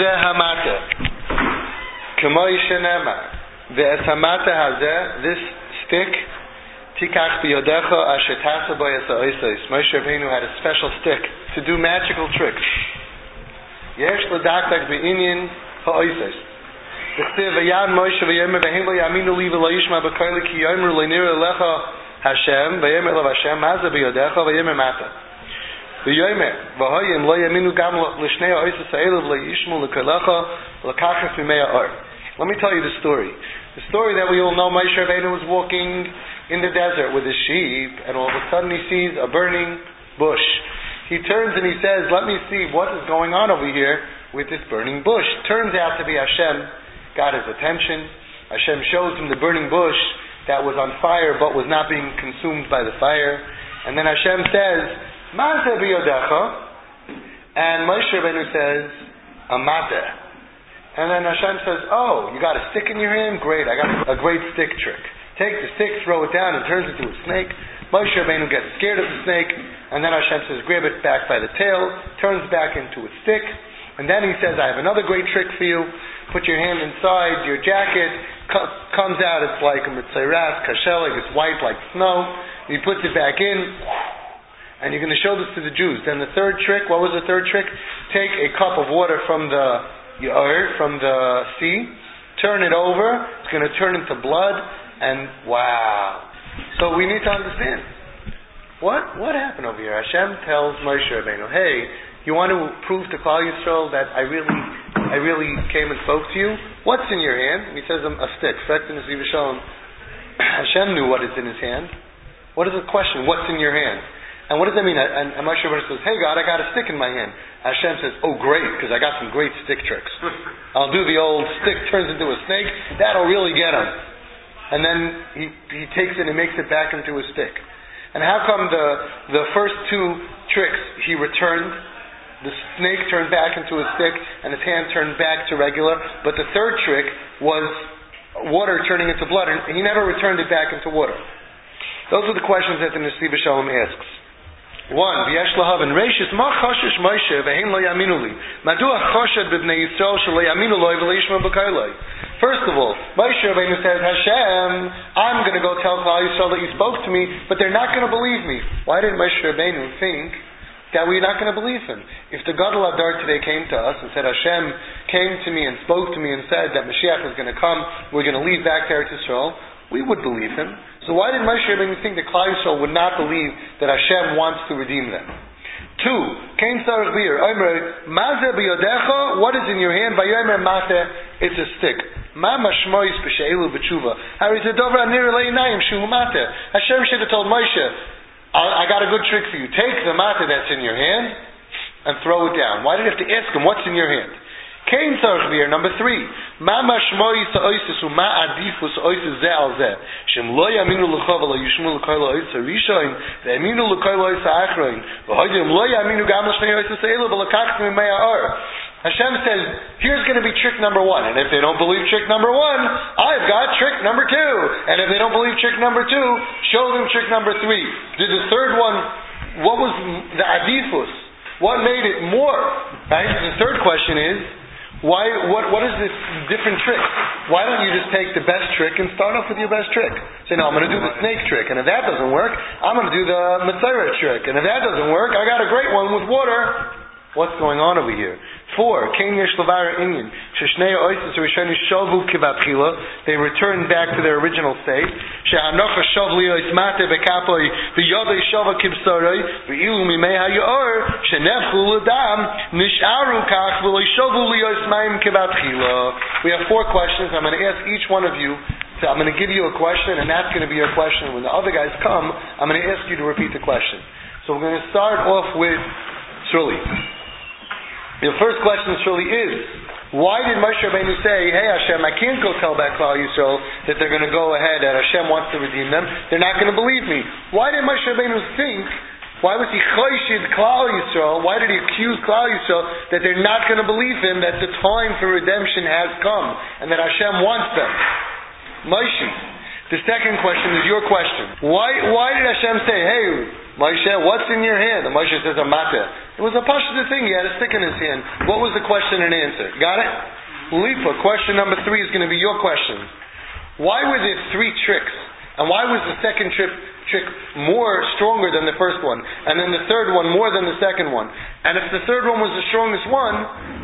זה המטה. כמו שנאמר, ואת המטה הזה, this stick, תיקח ביודך אשר תעשה בו יסע איסאיס. מוישה רבינו had a special stick to do magical tricks. יש לו דקדק בעניין האיסאיס. וכתיב, ויען מוישה ויאמר, והם לא יאמינו לי ולא ישמע בקוילי, כי יאמר לנירה לך השם, ויאמר לו השם, מה זה ביודך ויאמר מטה. ויאמר והי אם לא יאמינו גם לשני האויסס האלה ולא ישמעו לקולך לקחת ממי האור Let me tell you the story. The story that we all know, Moshe Rabbeinu was walking in the desert with his sheep, and all of a sudden he sees a burning bush. He turns and he says, let me see what is going on over here with this burning bush. Turns out to be Hashem got his attention. Hashem shows him the burning bush that was on fire but was not being consumed by the fire. And then Hashem says, Ma'aseh biyodecha. And Moshe Rabbeinu says, Amate. And then Hashem says, Oh, you got a stick in your hand? Great, I got a great stick trick. Take the stick, throw it down, and it turns into a snake. Moshe Rabbeinu gets scared of the snake, and then Hashem says, Grab it back by the tail, turns back into a stick. And then he says, I have another great trick for you. Put your hand inside your jacket, co- comes out, it's like a mitzayras, kashelig, it's white like snow. He puts it back in, and you're going to show this to the Jews. Then the third trick, what was the third trick? Take a cup of water from the from the sea, turn it over, it's going to turn into blood, and wow. So we need to understand. What what happened over here? Hashem tells Moshe Rabbeinu, "Hey, you want to prove to Klal Yisrael that I really I really came and spoke to you. What's in your hand? And he says, um, a stick. Hashem knew what is in his hand. What is the question? What's in your hand? And what does that mean? And, and Moshe Rabbeinu says, hey God, I got a stick in my hand. Hashem says, oh great, because I got some great stick tricks. I'll do the old stick turns into a snake. That'll really get him. And then he, he takes it and makes it back into a stick. And how come the, the first two tricks he returned the snake turned back into a stick and his hand turned back to regular. But the third trick was water turning into blood, and he never returned it back into water. Those are the questions that the Nesivos Shalom asks. One, v'yesh lahavin reishis ma choshesh Moshe v'hein lo. Madua choshad b'bnei Yisrael shelo yaminu loy v'leishma. First of all, Moshe Rabbeinu says, Hashem, I'm going to go tell Klal Yisrael that you spoke to me, but they're not going to believe me. Why did Moshe Rabbeinu think that we're not going to believe him. If the Gadol Hador today came to us and said, Hashem came to me and spoke to me and said that Mashiach is going to come, we're going to leave back to Eretz Yisrael, we would believe him. So why did Moshe Rabbeinu think that Klal Yisrael would not believe that Hashem wants to redeem them? Two, Cain Sarach Bir, Omer, Maze biyodecha, what is in your hand? Vayomer Mate, it's a stick. Ma mashmois b'sheilu b'tshuva. Shu mate. Hashem should have told Moshe, I, got a good trick for you. Take the matter that's in your hand and throw it down. Why did you have to ask him, what's in your hand? Kain tzarch beer, number three. Ma mashmoi sa oisis u ma adifus oisis ze al ze. Shem lo yaminu lecha v'lo yishmu lecha lo oisis rishoin, ve'aminu lecha lo oisis achroin, v'hoidim lo yaminu gam l'shnei oisis eilu v'lekach mimei ha'or. Hashem says, here's going to be trick number one. And if they don't believe trick number one, I've got trick number two. And if they don't believe trick number two, show them trick number three. Did the third one, what was the adifus? What made it more? Right? The third question is, why, what, what is this different trick? Why don't you just take the best trick and start off with your best trick? Say, no, I'm going to do the snake trick. And if that doesn't work, I'm going to do the Matzera trick. And if that doesn't work, I got a great one with water. What's going on over here? Four, Kain Yesh Inyan. Sheshnei Oisis Rishoni Shovu Kivatchila. They return back to their original state. She'anocha Shov Liois Mate Bekapoi V'yodei Shova Kibsoroi V'ilu Mimei HaYor She'nefchu L'dam Nisharu Kach V'loi Shovu Liois Maim Kivatchila. We have four questions. I'm going to ask each one of you so I'm going to give you a question, and that's going to be your question. When the other guys come, I'm going to ask you to repeat the question. So we're going to start off with Surely. The first question surely is, why did Moshe Rabbeinu say, hey Hashem, I can't go tell back Klal Yisrael that they're going to go ahead and Hashem wants to redeem them. They're not going to believe me. Why did Moshe Rabbeinu think, why was he choshid Klal Yisrael, why did he accuse Klal Yisrael that they're not going to believe him that the time for redemption has come and that Hashem wants them? Moshe. The second question is your question. Why, why did Hashem say, hey, Moshe, what's in your hand? And Moshe says, a mata. It was a pashta thing. He had a stick in his hand. What was the question and answer? Got it? Lipa, question number three is going to be your question. Why were there three tricks? And why was the second trick, trick more stronger than the first one? And then the third one more than the second one? And if the third one was the strongest one,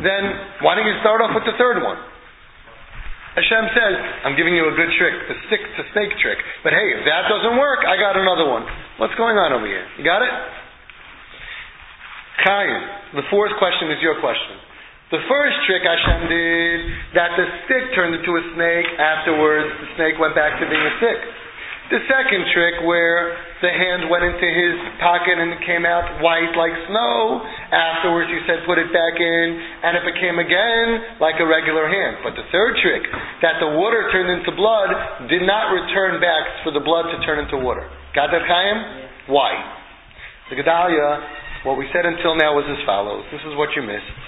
then why didn't you start off with the third one? Hashem says, I'm giving you a good trick, the stick to snake trick. But hey, if that doesn't work, I got another one. What's going on over here? You got it? Chaim, the fourth question is your question. The first trick Hashem did, that the stick turned into a snake, afterwards the snake went back to being a stick. The second trick, where the hand went into his pocket and it came out white like snow, afterwards he said put it back in, and it became again like a regular hand. But the third trick, that the water turned into blood, did not return back for the blood to turn into water. Got that, Chaim? Why? The Gedalia, what we said until now was as follows. This is what you missed.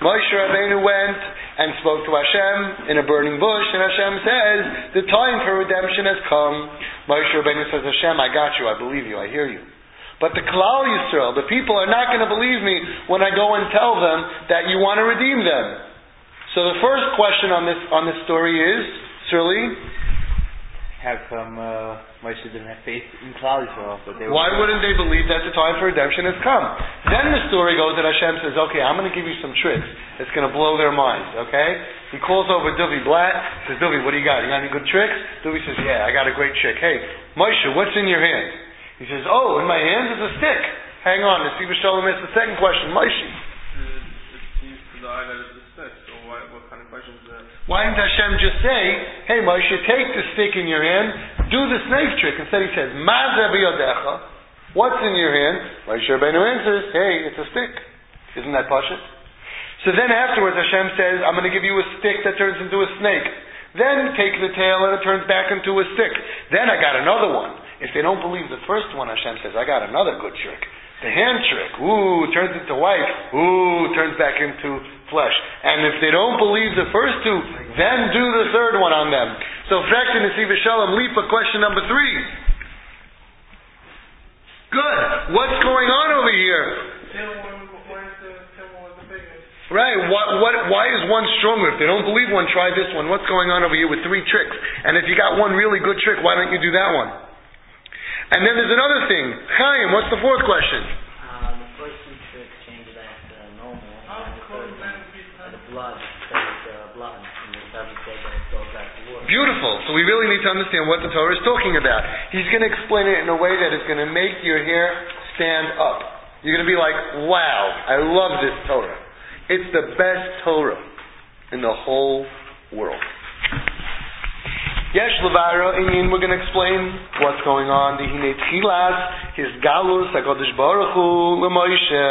Moshe Rabbeinu went and spoke to Hashem in a burning bush, and Hashem says, the time for redemption has come. Moshe Rabbeinu says, Hashem, I got you, I believe you, I hear you. But the Klal Yisrael, the people are not going to believe me when I go and tell them that you want to redeem them. So the first question on this on this story is, Surely, how come uh, Moshe didn't have faith in Klal Yisrael? But they Why wouldn't they believe that the time for redemption has come? Then the story goes that Hashem says, okay, I'm going to give you some tricks. It's going to blow their minds, okay? He calls over Duvi Blatt, says, Duvi, what do you got? You got any good tricks? Duvi says, yeah, I got a great trick. Hey, Moshe, what's in your hand? He says, oh, in my hand is a stick. Hang on, the Siva Shalom is the second question. Moshe. It seems to the eye that it's a stick, so why, what kind of question is that? Why didn't Hashem just say, hey Moshe, take the stick in your hand, do the snake trick? Instead he says, Mazer biyodecha. What's in your hand? Moshe Rabbeinu answers, hey, it's a stick. Isn't that pashut? So then afterwards Hashem says, I'm going to give you a stick that turns into a snake. Then take the tail and it turns back into a stick. Then I got another one. If they don't believe the first one, Hashem says, I got another good trick. The hand trick, ooh, turns into white, ooh, turns back into flesh. And if they don't believe the first two, then do the third one on them. So, Frekta Nesivos Shalom, Lipa, question number three. Good. What's going on over here? Right. What, what, why is one stronger? If they don't believe one, try this one. What's going on over here with three tricks? And if you got one really good trick, why don't you do that one? And then there's another thing. Chaim, what's the fourth question? Uh, the first two tricks change back to normal, and the third one, uh, the uh. Beautiful. So we really need to understand what the Torah is talking about. He's going to explain it in a way that is going to make your hair stand up. You're going to be like, wow, I love this Torah. It's the best Torah in the whole world. Yesh Levara Inyan, we're going to explain what's going on. The Hine Tchilas, his Galus, HaKadosh Baruch Hu, LeMoshe,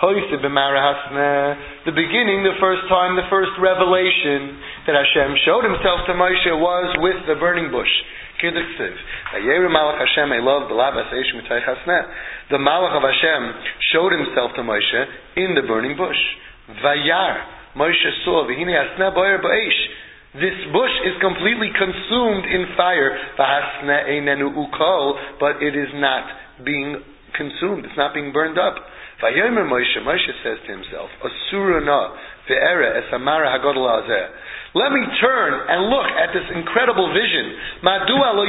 Hoyse B'mara Hasne. The beginning, the first time, the first revelation that Hashem showed himself to Moshe was with the burning bush. The Malach of Hashem showed himself to Moshe in the burning bush. Vayar. Moshe saw, V'hine Hasne Boyer Ba'esh. This bush is completely consumed in fire, but it is not being consumed. It's not being burned up. Vayomer Moshe, Moshe says to himself, Asurana ve'ere esamara hagodol Let me turn and look at this incredible vision. Madua lo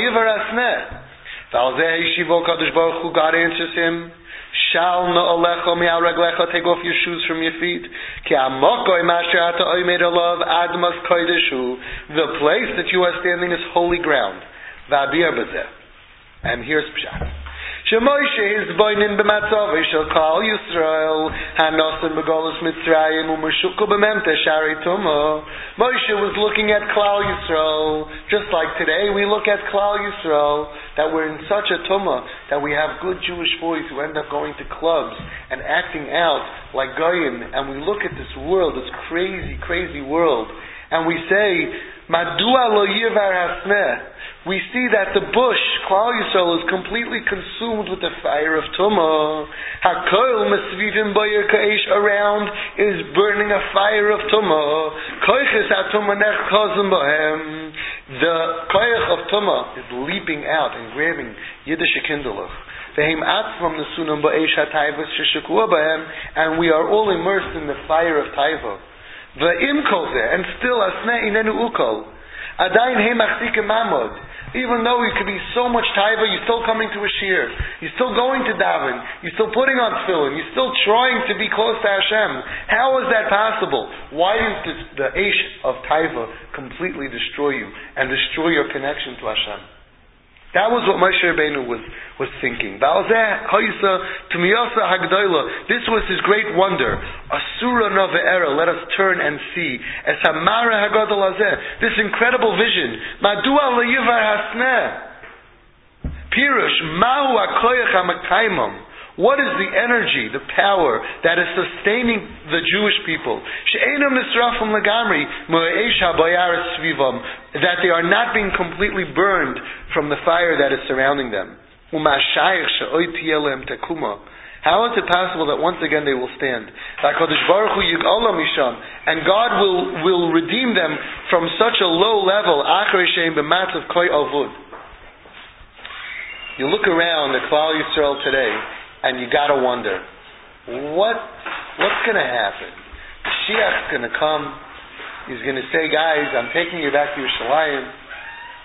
yivar asneh. God answers him, Shal na'alecha mi'al reglecha, take off your shoes from your feet. Ki amokoi masher ata oimed alav admas koideshu. The place that you are standing is holy ground. Va'abir bazeh. And here's Pshat. Shemoshe is boinin b'matzav shel kal Yisrael hanosim b'golus Mitzrayim u'meshukul b'memte shari tumo. Moshe was looking at Klal Yisrael, just like today we look at Klal Yisrael, that we're in such a tumah that we have good Jewish boys who end up going to clubs and acting out like goyim, and we look at this world, this crazy, crazy world, and we say, Madua lo yivar hasmeh we see that the bush, Klal Yisrael, is completely consumed with the fire of Tumah. Hakoil mesvivim boyer kaish around is burning a fire of Tumah. Koiches hatumah nechkozim bohem. The koich of Tumah is leaping out and grabbing Yiddish kindlech. V'hem atzvam nesunam ba'esh ha'taivas sheshekua b'hem, and we are all immersed in the fire of taiva. V'im kol zeh, and still asne inenu ukol. Adayin he machzikim mamod. Even though you could be so much taiva, you're still coming to a shir. You're still going to daven. You're still putting on tefillin. You're still trying to be close to Hashem. How is that possible? Why didn't the, Aish of taiva completely destroy you and destroy your connection to Hashem? That was what Moshe Rabbeinu was, was thinking. This was his great wonder. Asura era. Let us turn and see. This incredible vision. Pirush mahu akoyach hamakaimam. What is the energy, the power that is sustaining the Jewish people? That they are not being completely burned from the fire that is surrounding them. How is it possible that once again they will stand? And God will, will redeem them from such a low level. You look around at Klal Yisrael today, and you got to wonder, what what's going to happen? Mashiach's going to come. He's going to say, guys, I'm taking you back to Yerushalayim.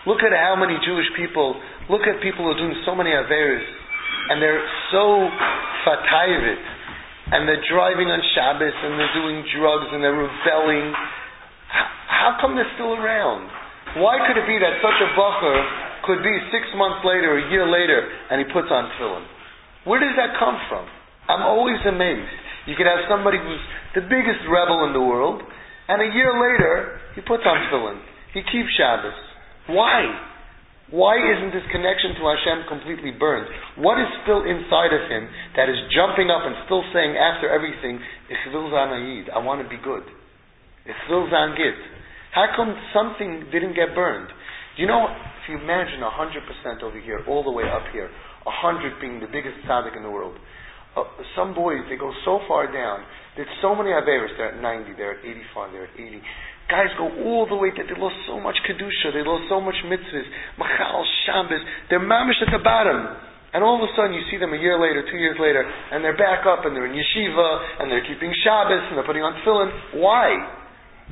Look at how many Jewish people, look at people who are doing so many Averis, and they're so fatayvit, and they're driving on Shabbos, and they're doing drugs, and they're rebelling. How, come they're still around? Why could it be that such a bacher could be six months later, a year later, and he puts on tefillin? Where does that come from? I'm always amazed. You could have somebody who's the biggest rebel in the world, and a year later, he puts on tefillin. He keeps Shabbos. Why? Why isn't this connection to Hashem completely burned? What is still inside of him that is jumping up and still saying after everything, I want to be good. How come something didn't get burned? Do you know, if you imagine 100% over here, all the way up here, a hundred being the biggest tzaddik in the world. Uh, some boys, they go so far down. There's so many Averis. They're at 90, they're at 85, they're at 80. Guys go all the way that they lost so much Kedusha, they lost so much mitzvahs, Machal, Shabbos. They're mamish at the bottom. And all of a sudden you see them a year later, two years later, and they're back up and they're in yeshiva, and they're keeping Shabbos, and they're putting on tefillin. Why?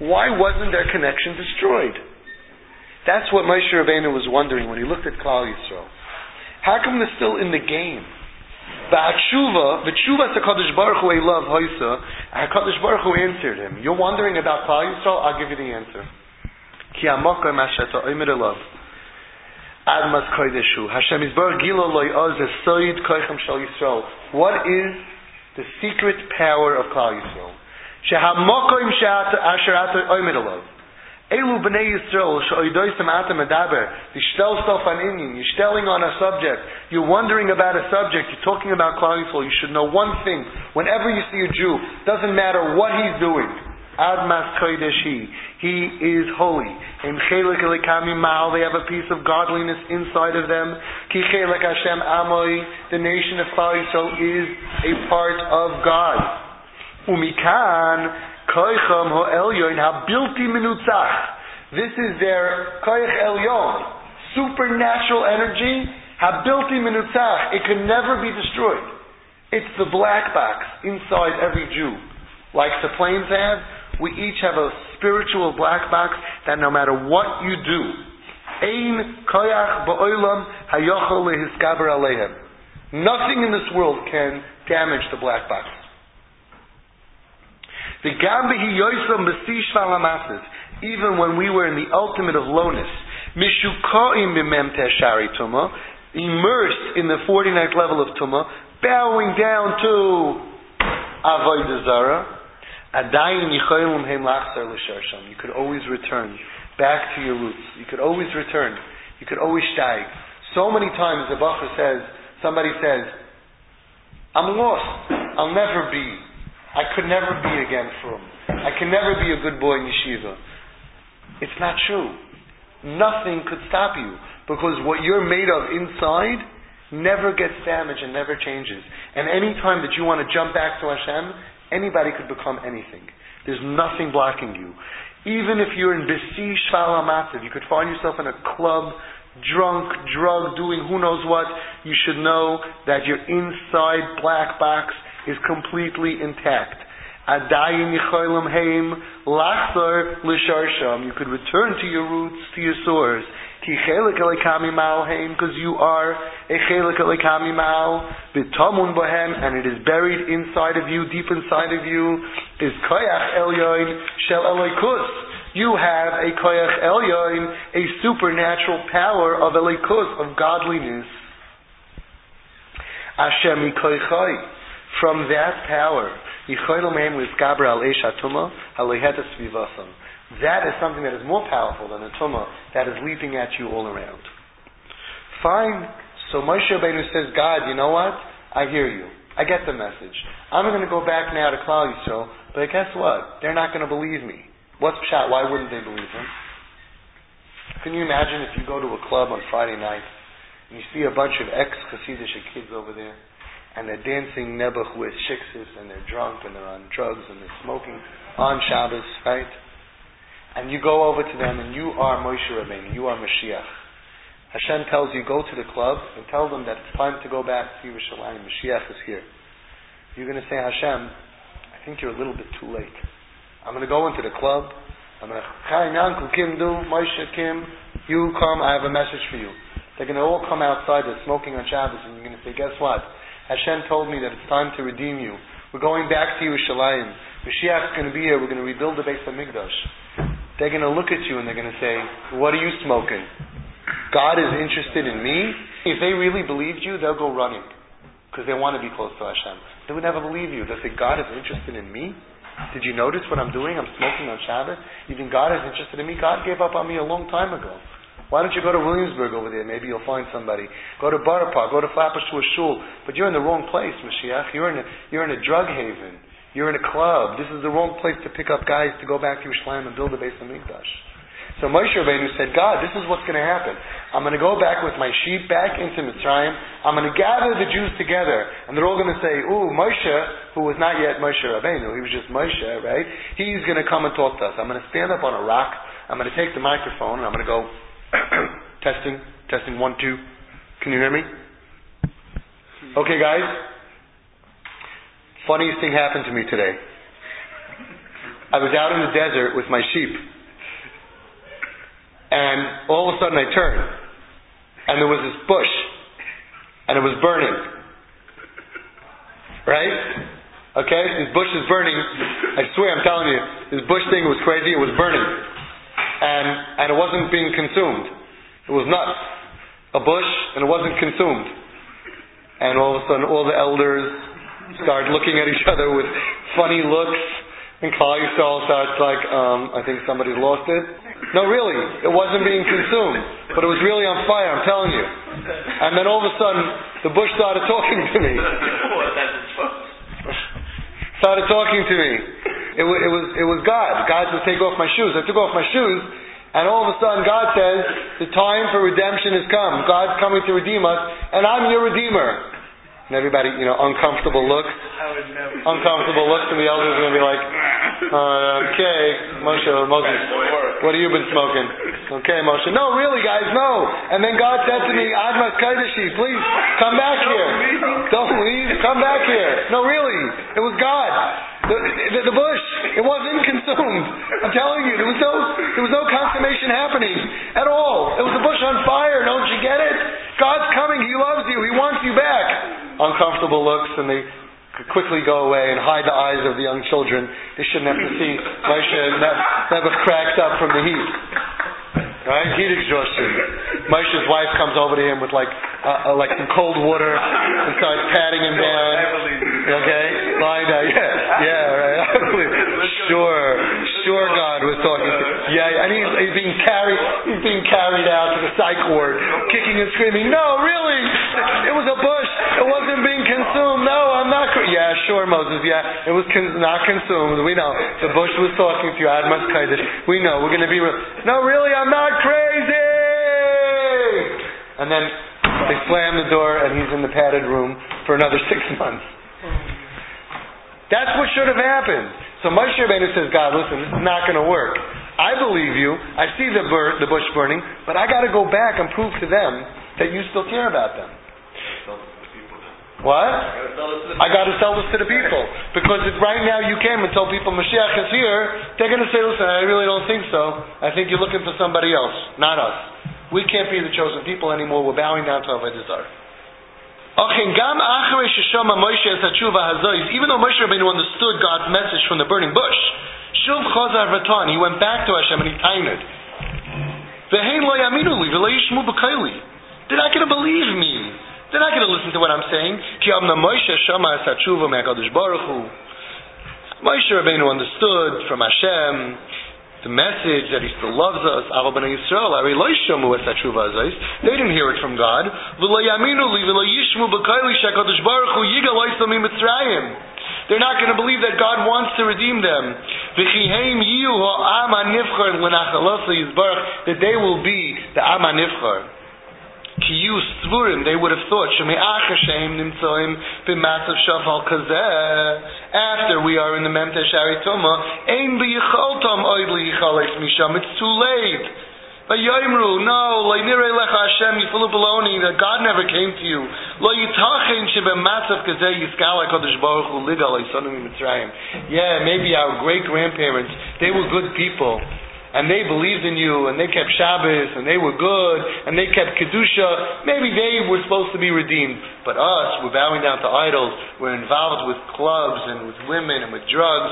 Why wasn't their connection destroyed? That's what Moshe Rabbeinu was wondering when he looked at Klal Yisrael. How come they're still in the game? Ba'atshuva, the tshuva HaKadosh Baruch Hu love hoisa, HaKadosh Baruch Hu answered him. You're wondering about Klal Yisrael? I'll give you the answer. Ki oimer elav. Hashem loy oz Yisrael. What is the secret power of Klal Yisrael? Asher ato oimer elav. Elu b'nei Yisrael. You stel stuff on Indian. You're stelling on a subject. You're wondering about a subject. You're talking about Klal Yisrael. You should know one thing. Whenever you see a Jew, doesn't matter what he's doing. Admas kodesh he. He is holy. In chelik elikami mal, they have a piece of godliness inside of them. Ki chelik Hashem amoy. The nation of Klal Yisrael is a part of God. Umikan koicham ho elyon habilti minutzach. This is their koich elyon, supernatural energy, habilti minutzach. It can never be destroyed. It's the black box inside every Jew. Like the planes have, we each have a spiritual black box that no matter what you do, ein koyach ba'olam hayochol lehiskaber alehem. Nothing in this world can damage the black box. The Gambihi Besish even when we were in the ultimate of lowness, Mishukoim Bimem Teshari Tuma, immersed in the 49th level of Tuma, bowing down to Avodah Zara, Adayin Yichoyim Hem Lachzar L'Sharsham. You could always return back to your roots. You could always return. You could always steig. So many times the Bacher says, somebody says, I'm lost. I'll never be I could never be again from. I can never be a good boy in yeshiva. It's not true. Nothing could stop you because what you're made of inside never gets damaged and never changes. And any time that you want to jump back to Hashem, anybody could become anything. There's nothing blocking you. Even if you're in Besi Shval you could find yourself in a club drunk, drug, doing who knows what, you should know that your inside black box is completely intact. Adayin yicholim heim lachzor l'sharsham. You could return to your roots, to your source. Ki mal because you are a chelik elikami mal, bohem, and it is buried inside of you, deep inside of you, is koyach elyoin shel elikus. You have a koyach elyoin, a supernatural power of elikus, of godliness. Hashem ikoichai. From that power, that is something that is more powerful than a tumah that is leaping at you all around. Fine. So Moshe Rabbeinu says, God, you know what? I hear you. I get the message. I'm going to go back now to Klal Yisrael, but guess what? They're not going to believe me. What's shot? Why wouldn't they believe him? Can you imagine if you go to a club on Friday night and you see a bunch of ex-Hasidic kids over there and they're dancing nebuch with shiksis, and they're drunk, and they're on drugs, and they're smoking on Shabbos, right? And you go over to them, and you are Moshe Rabbeinu, you are Mashiach. Hashem tells you, go to the club, and tell them that it's time to go back to Yerushalayim, Mashiach is here. You're going to say, Hashem, I think you're a little bit too late. I'm going to go into the club, I'm going to, Chaim Yankel, Kim Do, Moshe Kim, you come, I have a message for you. They're going to all come outside, they're smoking on Shabbos, and you're going to say, guess what? Hashem told me that it's time to redeem you. We're going back to Yerushalayim. Is going to be here. We're going to rebuild the Beis HaMikdash. They're going to look at you and they're going to say, What are you smoking? God is interested in me. If they really believed you, they'll go running because they want to be close to Hashem. They would never believe you. They'll say, God is interested in me? Did you notice what I'm doing? I'm smoking on Shabbat. Think God is interested in me? God gave up on me a long time ago. Why don't you go to Williamsburg over there? Maybe you'll find somebody. Go to Borough Park. Go to Flatbush to a shul. But you're in the wrong place, Mashiach. You're in a, you're in a drug haven. You're in a club. This is the wrong place to pick up guys to go back to Yerushalayim and build a Beis HaMikdash. So Moshe Rabbeinu said, God, this is what's going to happen. I'm going to go back with my sheep back into Mitzrayim. I'm going to gather the Jews together, and they're all going to say, "Ooh, Moshe, who was not yet Moshe Rabbeinu, he was just Moshe, right? He's going to come and talk to us. I'm going to stand up on a rock. I'm going to take the microphone, and I'm going to go." testing, testing, one, two. Can you hear me? Okay, guys. Funniest thing happened to me today. I was out in the desert with my sheep, and all of a sudden I turned, and there was this bush, and it was burning. Right? Okay? This bush is burning. I swear, I'm telling you, this bush thing was crazy. It was burning and, and it wasn't being consumed. It was nuts. A bush, and it wasn't consumed. And all of a sudden, all the elders start looking at each other with funny looks, and Klal Yisrael starts like, um, I think somebody's lost it. No, really, it wasn't being consumed, but it was really on fire. I'm telling you. And then all of a sudden, the bush started talking to me. started talking to me. It, it was it was God. God said, "Take off my shoes." I took off my shoes, and all of a sudden, God says, "The time for redemption has come. God's coming to redeem us, and I'm your redeemer." And everybody, you know, uncomfortable look. Uncomfortable looks, and the elders are going to be like, uh, okay, Moshe, Moshe, what have you been smoking? Okay, Moshe. No, really, guys, no. And then God said to me, Admas Kaidashi, please, come back here. Don't leave, come back here. No, really, it was God. The, the, bush, it wasn't consumed. I'm telling you, there was no there was no consummation happening at all. It was a bush on fire. Don't you get it? God's coming. He loves you. He wants you back. Uncomfortable looks, and they quickly go away and hide the eyes of the young children. They shouldn't have to see Moshe never cracked up from the heat. Right? Heat exhaustion. Moshe's wife comes over to him with like uh, uh, like some cold water and starts patting him down. Okay? Lying down. Yeah. Yeah, right. I believe. Sure. Sure God was talking to Yeah, and he's, he's being carried he's being carried out to the psych ward, kicking and screaming, No, really? It was a bush. It wasn't being consumed. No, I'm not cr-. Yeah, sure, Moses, yeah. It was con- not consumed. We know. The bush was talking to you, Admas Kaidish. We know. We're gonna be real. No, really, I'm not crazy. And then they slam the door, and he's in the padded room for another six months. That's what should have happened. So Moshe Rabbeinu says, God, listen, this is not going to work. I believe you. I see the, bur- the bush burning, but I got to go back and prove to them that you still care about them. What? I got to sell this to the people because if right now you came and told people Mashiach is here, they're going to say, "Listen, I really don't think so. I think you're looking for somebody else, not us. We can't be the chosen people anymore. We're bowing down to Avodah Zarah." Even though Moshe Rabbeinu understood God's message from the burning bush, he went back to Hashem and he timed They're not going to believe me. They're not going to listen to what I'm saying. Moshe Rabbeinu understood from Hashem the message that he still loves us. They didn't hear it from God. They're not going to believe that God wants to redeem them. That they will be the Am HaNivchar. Kiyu Stvurim, they would have thought, Sheme'ach Hashem nimtzoim b'matzav shafal kazeh. After we are in the Memte Shari Toma, ein b'yicholtom oid liyichales misham. It's too late. Vayimru, no, le'nirei lecha Hashem, of baloney, that God never came to you. Lo yitachen shebematzav kazeh yiskal HaKadosh Baruch Hu ligal Mitzrayim. Yeah, maybe our great-grandparents, they were good people and they believed in you, and they kept Shabbos, and they were good, and they kept Kedusha, maybe they were supposed to be redeemed. But us, we're bowing down to idols, we're involved with clubs, and with women, and with drugs.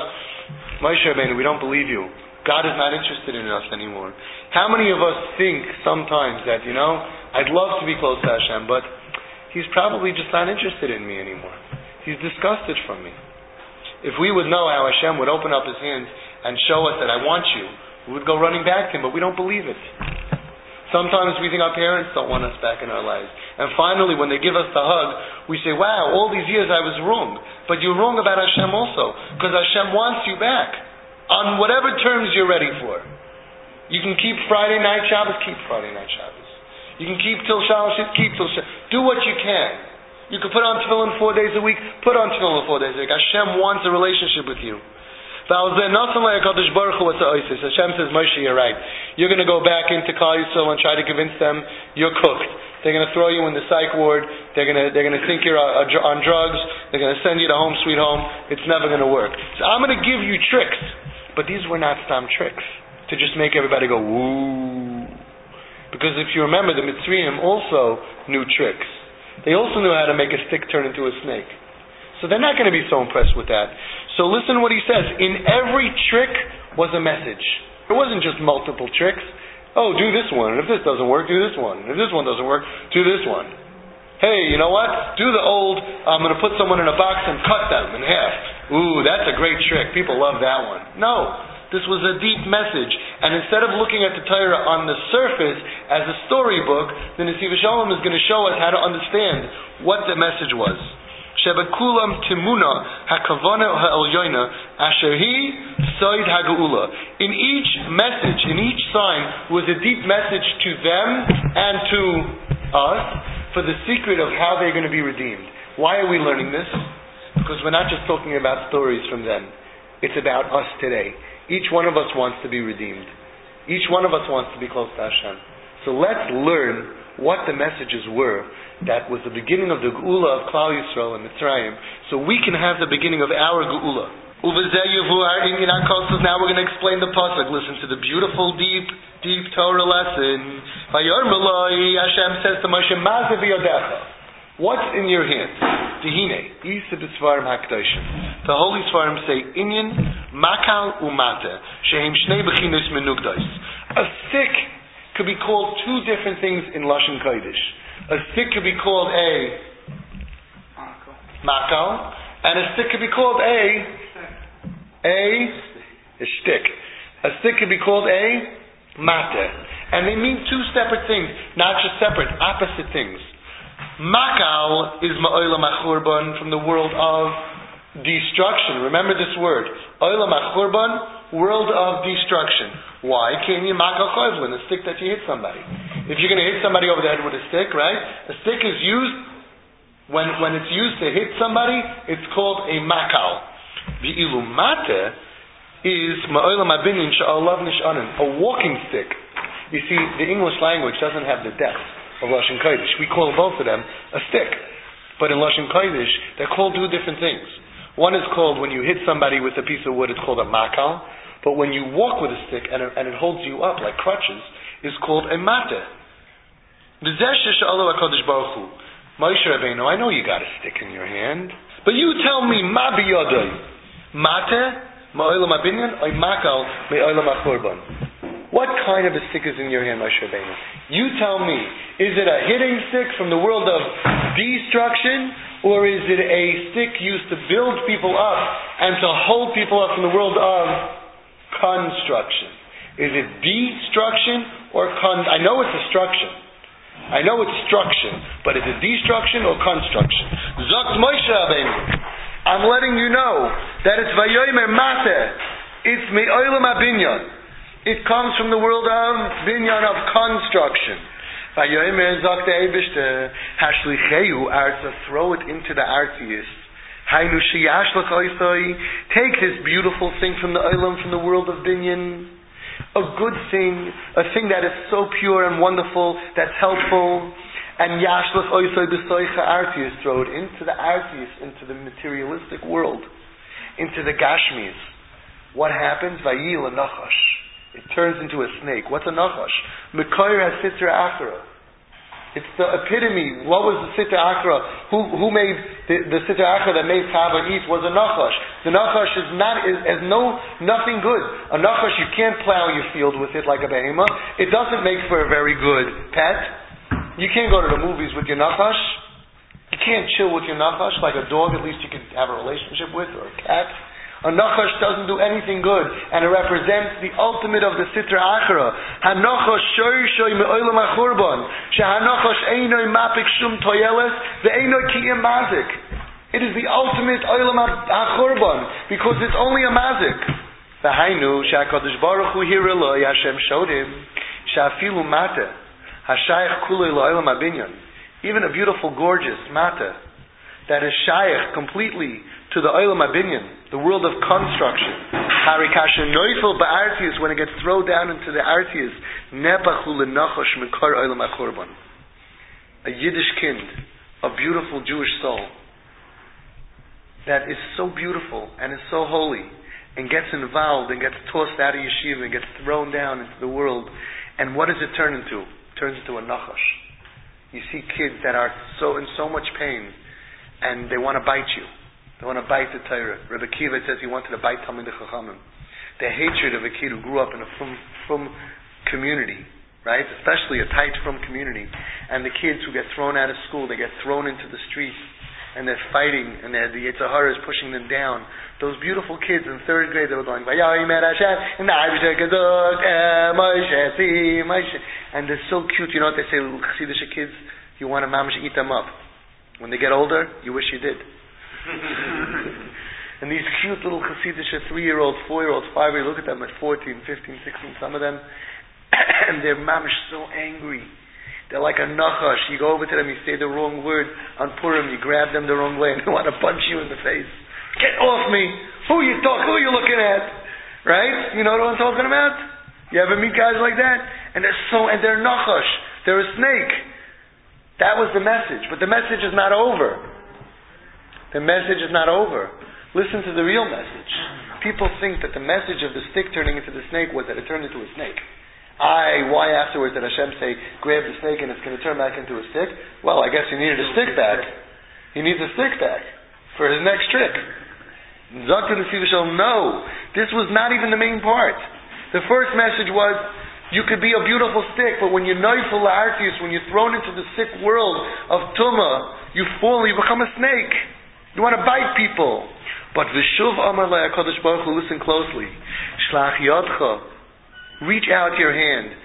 Moshe Rabbeinu, we don't believe you. God is not interested in us anymore. How many of us think sometimes that, you know, I'd love to be close to Hashem, but He's probably just not interested in me anymore. He's disgusted from me. If we would know how Hashem would open up His hands and show us that I want you, we would go running back to him, but we don't believe it. Sometimes we think our parents don't want us back in our lives. And finally, when they give us the hug, we say, wow, all these years I was wrong. But you're wrong about Hashem also, because Hashem wants you back on whatever terms you're ready for. You can keep Friday night Shabbos, keep Friday night Shabbos. You can keep till Shabbos, keep till Shabbos. Do what you can. You can put on tefillin four days a week, put on tefillin four days a week. Hashem wants a relationship with you. Hashem says, Moshe, you're right. You're going to go back into Klal Yisrael and try to convince them you're cooked. They're going to throw you in the psych ward. They're going to, they're going to think you're uh, on drugs. They're going to send you to home sweet home. It's never going to work. So I'm going to give you tricks. But these were not stam tricks to just make everybody go, woo. Because if you remember, the Mitzrayim also knew tricks. They also knew how to make a stick turn into a snake. So they're not going to be so impressed with that. So listen what he says. In every trick was a message. It wasn't just multiple tricks. Oh, do this one. And if this doesn't work, do this one. And if this one doesn't work, do this one. Hey, you know what? Do the old, I'm going to put someone in a box and cut them in half. Ooh, that's a great trick. People love that one. No. This was a deep message. And instead of looking at the Torah on the surface as a storybook, the Nesiv Shalom is going to show us how to understand what the message was. Shebekulam timuna hakavana. In each message, in each sign, was a deep message to them and to us for the secret of how they're going to be redeemed. Why are we learning this? Because we're not just talking about stories from them. It's about us today. Each one of us wants to be redeemed. Each one of us wants to be close to Hashem. So let's learn what the messages were that was the beginning of the Geula of Klal Yisrael and Mitzrayim, so we can have the beginning of our Geula. Uh, now we're going to explain the pasuk. Listen to the beautiful, deep, deep Torah lesson. Hashem says to Moshe, What's in your hand? Tehine, The holy Svarim say, Inyan, Makal, Umate, Shehem Shnei Bechinos Menugdais. A stick could be called two different things in Lashon Kodesh. A stick could be called a makel, and a stick could be called a a a stick. A stick could be called a mate, and they mean two separate things, not just separate, opposite things. Makal is ma'olam achurban from the world of destruction. Remember this word, oilam achurban, world of destruction. Why? Can you makal chayvlin, a stick that you hit somebody? If you're going to hit somebody over the head with a stick, right? A stick is used when when it's used to hit somebody. It's called a makal. The ilumate is ma'olam sha'alav nishanim, a walking stick. You see, the English language doesn't have the depth of Lashon Kodesh. We call both of them a stick. But in Lashon Kodesh, they're called two different things. One is called, when you hit somebody with a piece of wood, it's called a makal. But when you walk with a stick and and it holds you up like crutches, is called a mate. Moshe Rabbeinu, I know you got a stick in your hand, but you tell me, ma biyodai, mate, ma'olam abinyan, oy makal, me'olam achurban. What kind of a stick is in your hand, Moshe Rabbeinu? You tell me, is it a hitting stick from the world of destruction, or is it a stick used to build people up and to hold people up from the world of construction? Is it destruction or con? I know it's destruction. I know it's destruction, but is it destruction or construction? Zokt Moshe Rabbeinu. I'm letting you know that it's Vayomer Mate. It's Me'olam Abinyan. It comes from the world of binyan of construction. Vayomer Zokt Eibishte Hashlicheu Arza. Throw it into the Shiyash Take this beautiful thing from the Olam, from the world of binyan a good thing, a thing that is so pure and wonderful, that's helpful, and yashlach oisoi b'soicha artius, throw it into the artius, into the materialistic world, into the gashmis. What happens? Vayil a nachash. It turns into a snake. What's a nachash? Mekoyer has sitra achara. It's the epitome. What was the Sitra Achra? Who, who made the, the Sitra Achra that made Chava eat was a Nachash. The Nachash is not, is, has no, nothing good. A Nachash, you can't plow your field with it like a behemoth. It doesn't make for a very good pet. You can't go to the movies with your Nachash. You can't chill with your Nachash like a dog, at least you can have a relationship with, or a cat. A nachash doesn't do anything good, and it represents the ultimate of the sitra achra. Hanachash shoy shoy me'olam achurban. Shehanachash einoi mapik shum toyeles ve'einoi kiyem mazik. It is the ultimate olam achurban because it's only a mazik. V'hainu she'akadosh baruch hu hireloi Hashem showed him she'afilu mata hashayach kulei lo'olam abinyan. Even a beautiful, gorgeous mata that is shaykh completely to the olam abinyan, the world of construction. Harikasha noifel ba'artius, when it gets thrown down into the artius, nepachu lenachosh mekar olam achorban. A Yiddish kind, a beautiful Jewish soul, that is so beautiful and is so holy, and gets involved and gets tossed out of yeshiva and gets thrown down into the world. And what does it turn into? It turns into a nachash. You see kids that are so in so much pain, and they want to bite you they want to bite the Torah. Rabbi Akiva says he wanted to bite Talmud Chachamim. The hatred of a kid who grew up in a from, from community, right? Especially a tight from community. And the kids who get thrown out of school, they get thrown into the streets and they're fighting, and they're, the Yetzer Hara is pushing them down. Those beautiful kids in third grade, they were going, eh, and they're so cute. You know what they say, Chassidish kids? You want to mamish eat them up. When they get older, you wish you did. and these cute little Hasidic three-year-olds, four-year-olds, five-year, look at them at 14, 15, 16, some of them, and they're mamish so angry. They're like a nachash. You go over to them, you say the wrong word on Purim, you grab them the wrong way, and they want to punch you in the face. Get off me! Who you talk? Who are you looking at? Right? You know what I'm talking about? You ever meet guys like that? And they're so, and they're nachash. They're a snake. That was the message, but the message is not over. The message is not over. Listen to the real message. People think that the message of the stick turning into the snake was that it turned into a snake. I, why afterwards did Hashem say, grab the snake and it's going to turn back into a stick? Well, I guess he needed a stick back. He needs a stick back for his next trick. Zakta the no, this was not even the main part. The first message was, you could be a beautiful stick, but when you're noisel artius, when you're thrown into the sick world of tuma, you fall, you become a snake. You want to bite people. But Vishuv Amar HaKadosh Baruch Hu, listen closely. Shlach Yodcha, reach out your hand.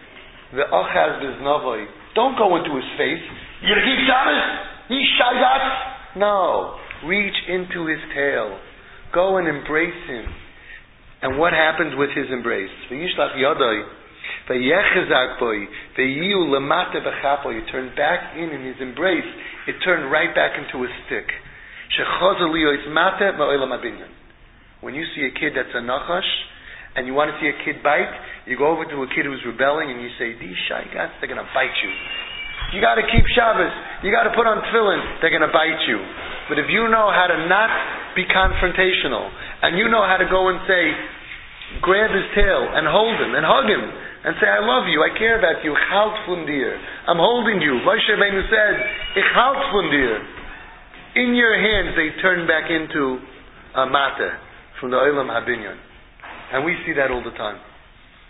Ve'achaz biznavoi. Don't go into his face. Keep Shabbos? Shayat? No. Reach into his tail. Go and embrace him. And what happens with his embrace? Ve'yishlach Yodoi. Ve'yechazak boi. You turn back in in his embrace. It turned right back into a stick. When you see a kid that's a nachash, and you want to see a kid bite, you go over to a kid who's rebelling and you say, these shy guys, they're going to bite you. You got to keep Shabbos. You got to put on tefillin. They're going to bite you. But if you know how to not be confrontational, and you know how to go and say, grab his tail and hold him and hug him and say, I love you, I care about you, halt fundir. I'm holding you. Moshe Rabbeinu said, ich halt fundir. In your hands they turn back into a from the Olam Habinyan. And we see that all the time.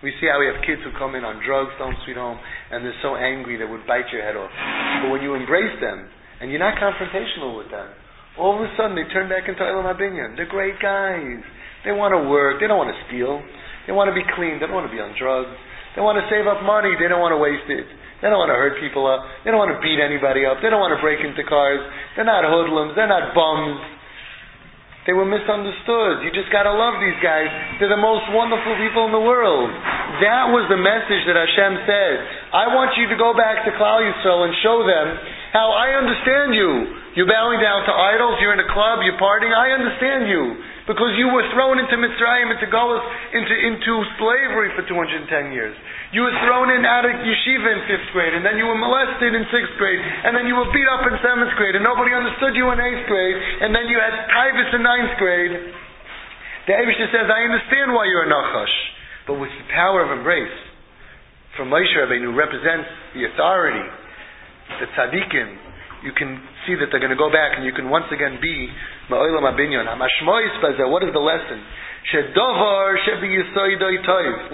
We see how we have kids who come in on drugs, don't sweet home, and they're so angry they would bite your head off. But when you embrace them, and you're not confrontational with them, all of a sudden they turn back into Elam Abinyan. They're great guys. They want to work. They don't want to steal. They want to be clean. They don't want to be on drugs. They want to save up money. They don't want to waste it. They don't want to hurt people up. They don't want to beat anybody up. They don't want to break into cars. They're not hoodlums. They're not bums. They were misunderstood. You just got to love these guys. They're the most wonderful people in the world. That was the message that Hashem said. I want you to go back to Klal Yisrael and show them how I understand you. You're bowing down to idols. You're in a club. You're partying. I understand you because you were thrown into Mitzrayim, into Golas, into, into slavery for 210 years. You were thrown in out of yeshiva in fifth grade, and then you were molested in sixth grade, and then you were beat up in seventh grade, and nobody understood you in eighth grade, and then you had Tivus in ninth grade. The Abishah says, I understand why you're a Nachash, but with the power of embrace, from Moshe Rabbeinu represents the authority, the tzaddikim, you can see that they're going to go back and you can once again be Ma'olam Abinyon. What is the lesson?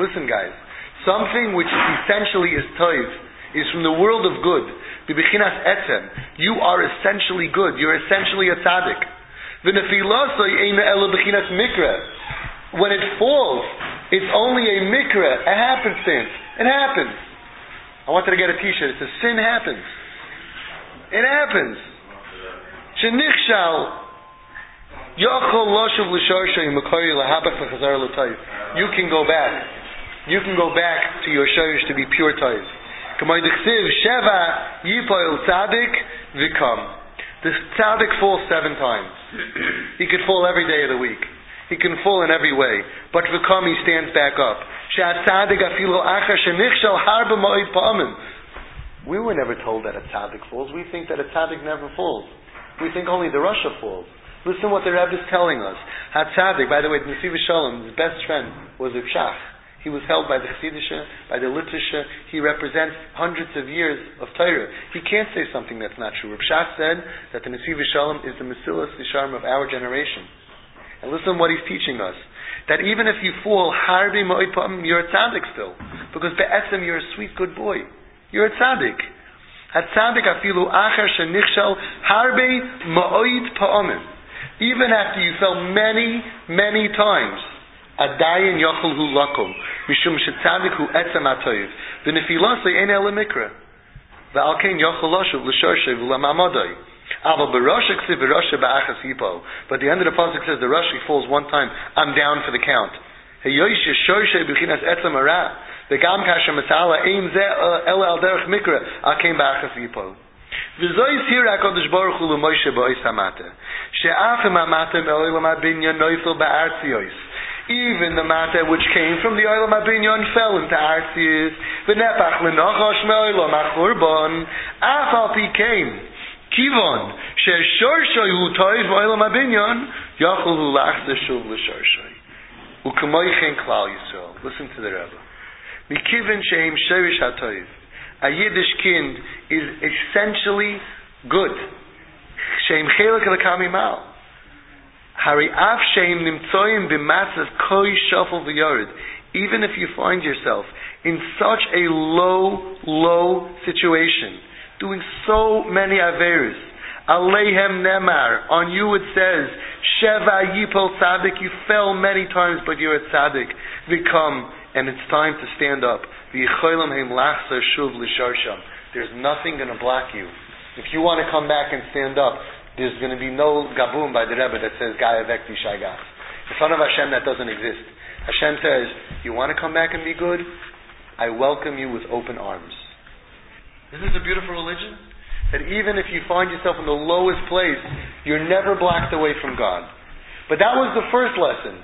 Listen, guys. Something which essentially is toiv is from the world of good. You are essentially good. You're essentially a tzaddik. When it falls, it's only a mikra, a happenstance. It happens. I wanted to get a t-shirt. It says sin happens. It happens. Shenichshal. You can go back. You can go back to your shorish to be pure Vikam. The tzaddik falls seven times. He could fall every day of the week. He can fall in every way. But Vikam, he stands back up. We were never told that a tzaddik falls. We think that a tzaddik never falls. We think only the rasha falls. Listen what the Rebbe is telling us. HaTzadik, by the way, the Shalom, his best friend was Reb Shach. He was held by the Chassidisha, by the Litvisha. He represents hundreds of years of Torah. He can't say something that's not true. Reb Shach said that the Nesiv Shalom is the Mesilas Yesharim of our generation. And listen what he's teaching us. That even if you fall, harbi you're a tzaddik still. Because be'etzem, you're a sweet, good boy. You're a tzaddik. Even after you fell many, many times, shetzadik hu etzem atoyiv, v'nefilase ein ele mikra, v'al kein yochel loshuv l'shorshe v'lamamadoi. Aval berosha ksiv berosha ba'achas hipo. But the end of the pasuk says the rasha falls one time, I'm down for the count. Heyoish shorshe b'chinas etzem ara. וגם כאשר מצאלה אין זה אלא על דרך מקרא, עקם באחס ייפול. וזו הסיר הקודש ברוך הוא למוישה באויס המטה, שאף אם המטה מאוילם הבניין נויפל בארציוס, even the matter which came from the oil of Abinyon fell into Arceus, ונפח לנחוש מאוילם החורבון, אף על פי כן, כיוון ששורשוי הוא טויב באוילם הבינyon, יכול הוא להחזר שוב לשורשוי. וכמוי כן כלל ישראל. Listen to the Rebbe. Mikivin sheim sherish hatoiv. A Yiddish kind is essentially good. Sheim chelik lekami mal. Hari af sheim nimtzoyim b'matzas koi shofel v'yored. Even if you find yourself in such a low, low situation, doing so many averis, Aleihem Nemar. On you it says, Sheva Yipol Tzadik. You fell many times, but you're a Tzadik. Become and it's time to stand up. There's nothing going to block you. If you want to come back and stand up, there's going to be no gaboom by the Rebbe that says Gaya Vekti Shaigas. In front of Hashem, that doesn't exist. Hashem says, You want to come back and be good? I welcome you with open arms. This Isn't this a beautiful religion? That even if you find yourself in the lowest place, you're never blocked away from God. But that was the first lesson.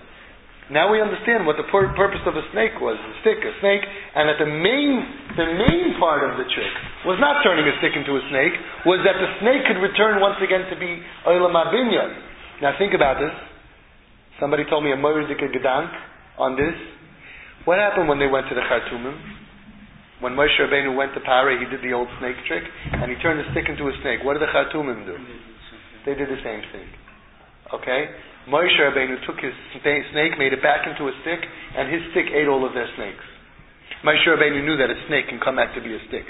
Now we understand what the pur- purpose of a snake was, a stick, a snake, and that the main, the main part of the trick was not turning a stick into a snake, was that the snake could return once again to be Olam Abinyan. Now think about this. Somebody told me a Moeridika Gedank on this. What happened when they went to the Khartoumim? When Moshe Rabbeinu went to Pare, he did the old snake trick, and he turned the stick into a snake. What did the Khartoumim do? They did the same thing. Okay? Moshe Rabbeinu took his snake, made it back into a stick, and his stick ate all of their snakes. Moshe Rabbeinu knew that a snake can come back to be a stick.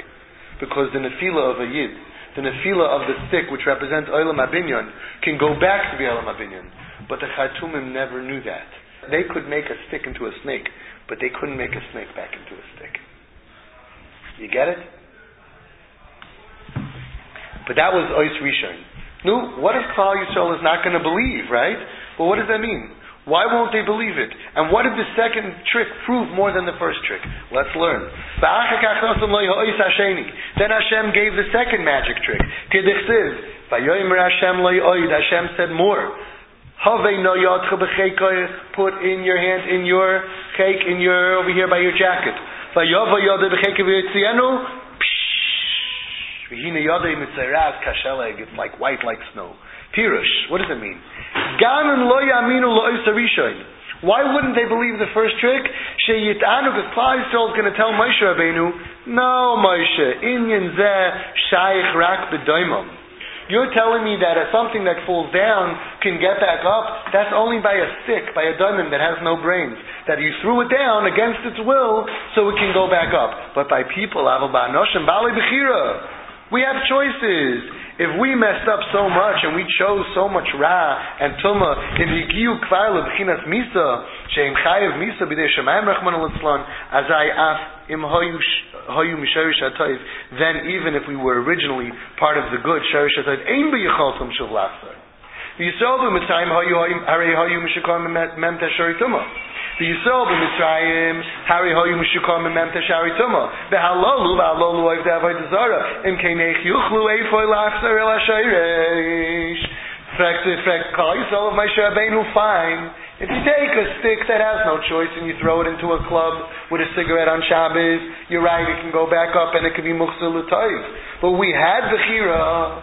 Because the nefila of a yid, the nefila of the stick, which represents Olam Abinyon, can go back to be Olam Abinyon. But the Khartoumim never knew that. They could make a stick into a snake, but they couldn't make a snake back into a stick. You get it? But that was Ois Rishon. No, what if Klal Yisrael is not going to believe, right? Well, what does that mean? Why won't they believe it? And what did the second trick prove more than the first trick? Let's learn. Then Hashem gave the second magic trick. Hashem said more. Put in your hand in your cake, in your over here by your jacket. It's like white like snow. Pirush. What does it mean? Why wouldn't they believe the first trick? Because Klal is going to tell Moshe Rabbeinu, no, Moshe, inyan zeh shaykh rak b'doimam. You're telling me that something that falls down can get back up? That's only by a stick, by a diamond that has no brains. That you threw it down against its will so it can go back up. But by people, we have choices. If we messed up so much and we chose so much ra and tuma in higiu kvar lebchinas misa sheim chayev misa b'dei shemayim rachman al azai af im hoyu misharish hatoiv then even if we were originally part of the good sharish hatoiv ein b'yicholtum shuv lachzer v'yisrael b'mitzayim hoyu hoyu mishakon mem teshari tumah the Yisrael b'Mitzrayim, Hari hoyu mishukam memem teshari tuma. Behalolu, behalolu oiv de'avoy dezara. Im keinech yuchlu eifoy lachzer el ha-shayresh. Frekt, frekt, Klal Yisrael of Moshe Rabbeinu, fine. If you take a stick that has no choice and you throw it into a club with a cigarette on Shabbos, you're right, it can go back up and it can be muchzil But we had the chira,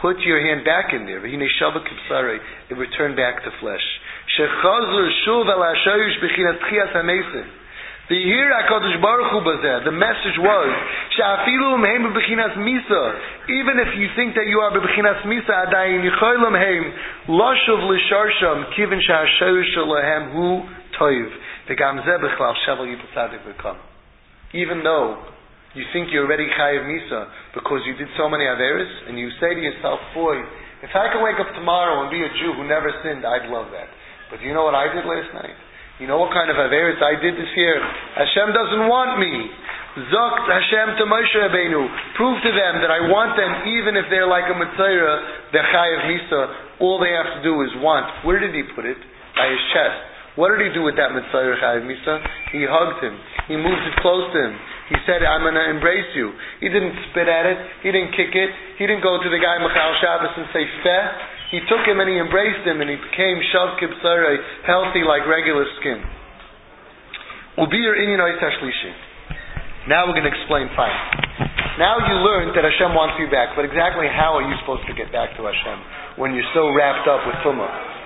Put your hand back in there. It returned back to flesh. The here HaKadosh Baruch Hu bazeh, the message was, Sha'afilu mehem bebechinas misa, even if you think that you are bebechinas misa, adayin yichoylem heim, lashuv lisharsham, kivin hu toiv, v'gam shevel yipatzadik v'kam. Even though you think you're already chayiv misa because you did so many averis, and you say to yourself, boy, if I could wake up tomorrow and be a Jew who never sinned, I'd love that. But you know what I did last night? You know what kind of averis I did this year? Hashem doesn't want me. Zokt Hashem to Moshe Rabbeinu. Prove to them that I want them even if they're like a Mitzayra, they're chayiv misa. All they have to do is want. Where did he put it? By his chest. What did he do with that Mitzayra chayiv misa? He hugged him. He moved it close to him. He said, I'm going to embrace you. He didn't spit at it. He didn't kick it. He didn't go to the guy Michal Shabbos and say, Feh. He took him and he embraced him and he became Shav Kibsare, healthy like regular skin. Inyan Now we're going to explain fine. Now you learned that Hashem wants you back, but exactly how are you supposed to get back to Hashem when you're so wrapped up with Tumah?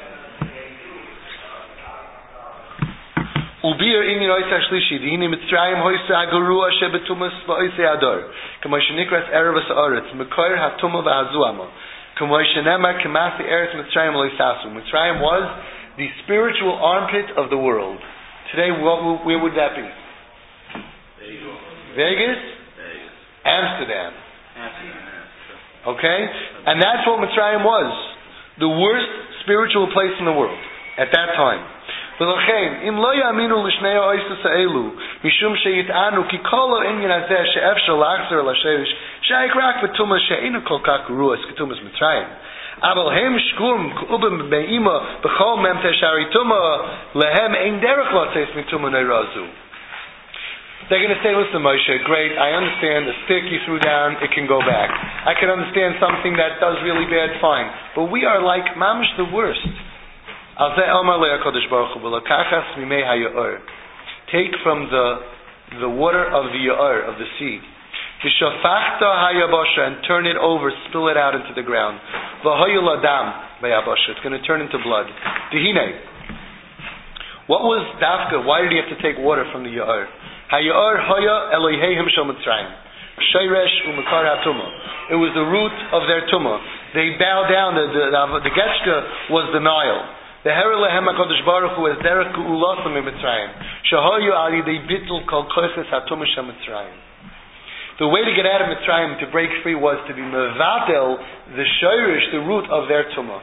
וביר אין יויס השלישי דיני מצרים הויס הגרוע שבתומס ואויס הדור כמו שנקרס ערב הסעורץ מקויר התומה והזוהמה כמו שנאמר כמאסי ארץ מצרים לא יססו מצרים was the spiritual armpit of the world today what, where would that be? Vegas? Amsterdam okay? and that's what Mitzrayim was the worst spiritual place in the world at that time ולכן, אם לא יאמינו לשני האויסס האלו, משום שיטענו כי כל העניין הזה שאפשר להחזיר לשרש שייך רק בתומה שאינו כל כך גרוע כתומס מצרים. אבל הם שקום כאובים באימא בכל ממתה שערי תומה להם אין דרך לצאת מתומה נראה זו. They're going to say, listen, Moshe, great, I understand the stick you threw down, it can go back. I can understand something that does really bad, fine. But we are like mamish the worst. Take from the, the water of the Ya'ar, of the sea. And turn it over, spill it out into the ground. It's going to turn into blood. What was Dafka? Why did he have to take water from the HaTumah. It was the root of their tumah. They bowed down. The, the, the, the was the Nile. The Herelehem HaKadosh Baruch Hu was Derek Ulasam in Mitzrayim. Shahayu Ali they bittul kol koiches HaTumah Shel Mitzrayim. The way to get out of Mitzrayim, to break free, was to be mevatel, the shayrish, the root of their tumah.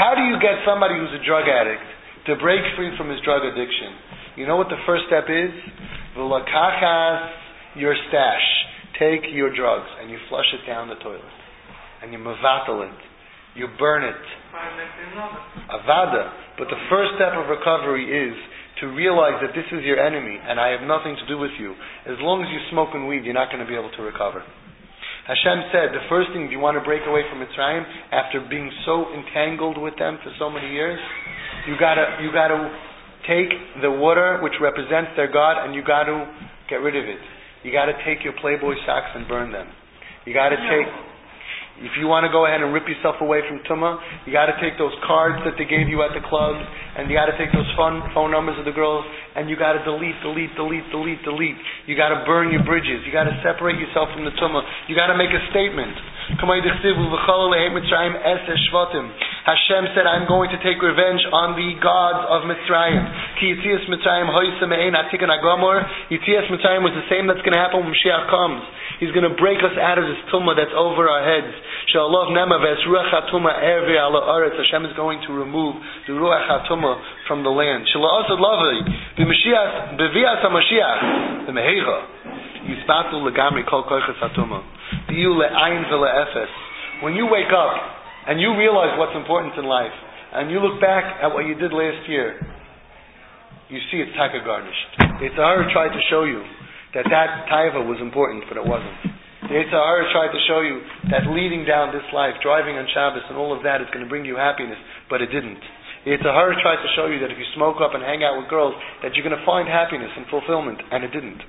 How do you get somebody who's a drug addict to break free from his drug addiction? You know what the first step is? V'lakachas your stash. Take your drugs and you flush it down the toilet. And you mavatal it. You burn it. Avada. But the first step of recovery is to realize that this is your enemy and I have nothing to do with you. As long as you smoke and weed, you're not going to be able to recover. Hashem said the first thing if you want to break away from Mitzrayim after being so entangled with them for so many years, you gotta you gotta take the water which represents their God and you got to get rid of it. You got to take your Playboy socks and burn them. You got to take if you want to go ahead and rip yourself away from Tuma, you got to take those cards that they gave you at the club, and you got to take those phone phone numbers of the girls, and you got to delete, delete, delete, delete, delete. You got to burn your bridges. You got to separate yourself from the Tuma. You got to make a statement. Hashem said, I'm going to take revenge on the gods of Mitzrayim. Ki Yitzias Mitzrayim was the same that's going to happen when Mashiach comes. He's going to break us out of this tumah that's over our heads. Shalom nema ruach hatuma ervi ala aretz. Hashem is going to remove the ruach hatuma from the land. Shalom asad lavai. B'mashiach, b'vias ha-mashiach. B'meheicha. Yispatu legamri kol koiches hatuma. Diyu le'ayin v'le'efes. When you wake up, and you realize what's important in life, and you look back at what you did last year, you see it's taka gornisht. It's Sahara tried to show you that that taiva was important, but it wasn't. The Sahara tried to show you that leading down this life, driving on Shabbos, and all of that is going to bring you happiness, but it didn't. The Sahara tried to show you that if you smoke up and hang out with girls, that you're going to find happiness and fulfillment, and it didn't.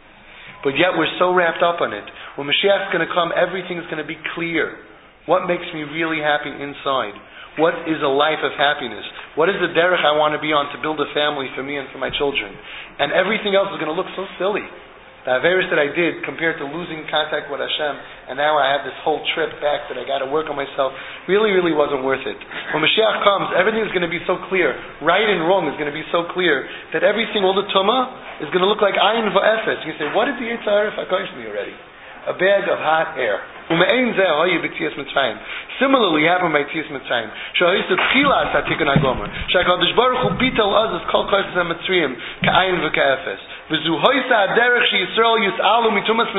But yet we're so wrapped up on it. When Mashiach's going to come, everything's going to be clear. What makes me really happy inside? What is a life of happiness? What is the derech I want to be on to build a family for me and for my children? And everything else is going to look so silly. Uh, the Averis that I did compared to losing contact with Hashem, and now I have this whole trip back that I got to work on myself, really, really wasn't worth it. When Mashiach comes, everything is going to be so clear. Right and wrong is going to be so clear that everything, all the Tumah, is going to look like Ayin Va'efes. You say, what did the Yitzhar accomplish me already? a bag of hot air. Um ein ze hoy oh, bitzis mit tsayn. Similarly happen by tsis mit tsayn. Sho is the pila sa tikna Agoma. Sha kol dis bar khu pital az es kol kol ze mit tsayn. Ka ein ve ka efes. Ve zu hoy sa derech shi israel yus alu mit tumas.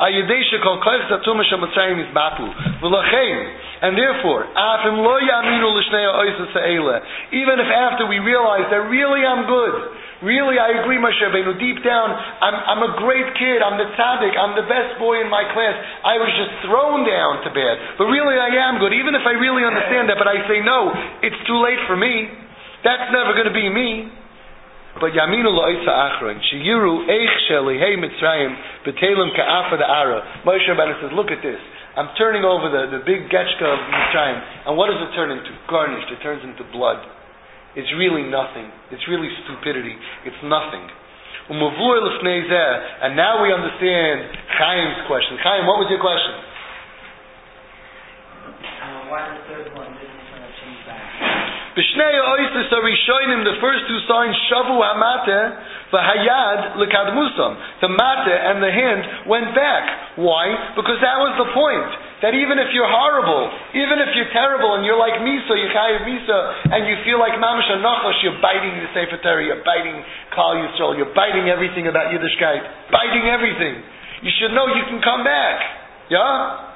A yede she kol kol sa tumas mit tsayn is batu. Ve khayn. And therefore, afim lo yaminu lishnei oisa sa eile. Even if after we realize that really I'm good, Really, I agree, Moshe Rabbeinu. Deep down, I'm, I'm a great kid. I'm the tzaddik. I'm the best boy in my class. I was just thrown down to bed. But really, I am good. Even if I really understand that, but I say, no, it's too late for me. That's never going to be me. But Yaminu lo'itza achron. Shiyiru eich sheli hey Mitzrayim betelim ka'afa da'ara. Moshe Rabbeinu says, look at this. I'm turning over the, the big getchka of Mitzrayim. And what does it turn into? Gornisht. It turns into blood. It's really nothing. It's really stupidity. It's nothing. And now we understand Chaim's question. Chaim, what was your question? Uh, why the third one didn't uh, change back? B'shnei oisis the first two signs, shavu hamate, v'hayad lekadmusam. The mate and the hand went back. Why? Because that was the point. that even if you're horrible, even if you're terrible and you're like Misa, you're Chayiv Misa, and you feel like Mamash Anochash, you're biting the Sefer Torah, you're biting Klal Yisrael, you're biting everything about Yiddishkeit, biting everything. You should know you can come back. Yeah?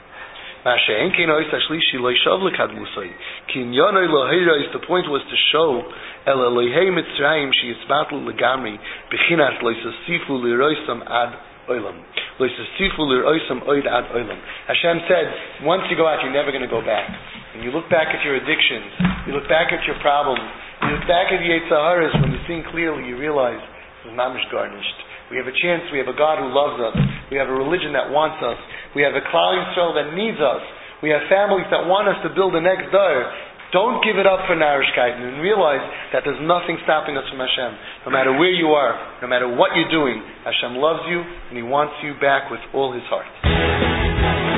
The point was to show Hashem said, once you go out, you're never going to go back. When you look back at your addictions, you look back at your problems, you look back at the Yitzhaharas, when you think clearly, you realize it was mamish gornisht. We have a chance, we have a God who loves us, we have a religion that wants us, we have a Klal Yisrael that needs us, we have families that want us to build the next door. Don't give it up for Narishkeit and realize that there's nothing stopping us from Hashem. No matter where you are, no matter what you're doing, Hashem loves you and He wants you back with all His heart.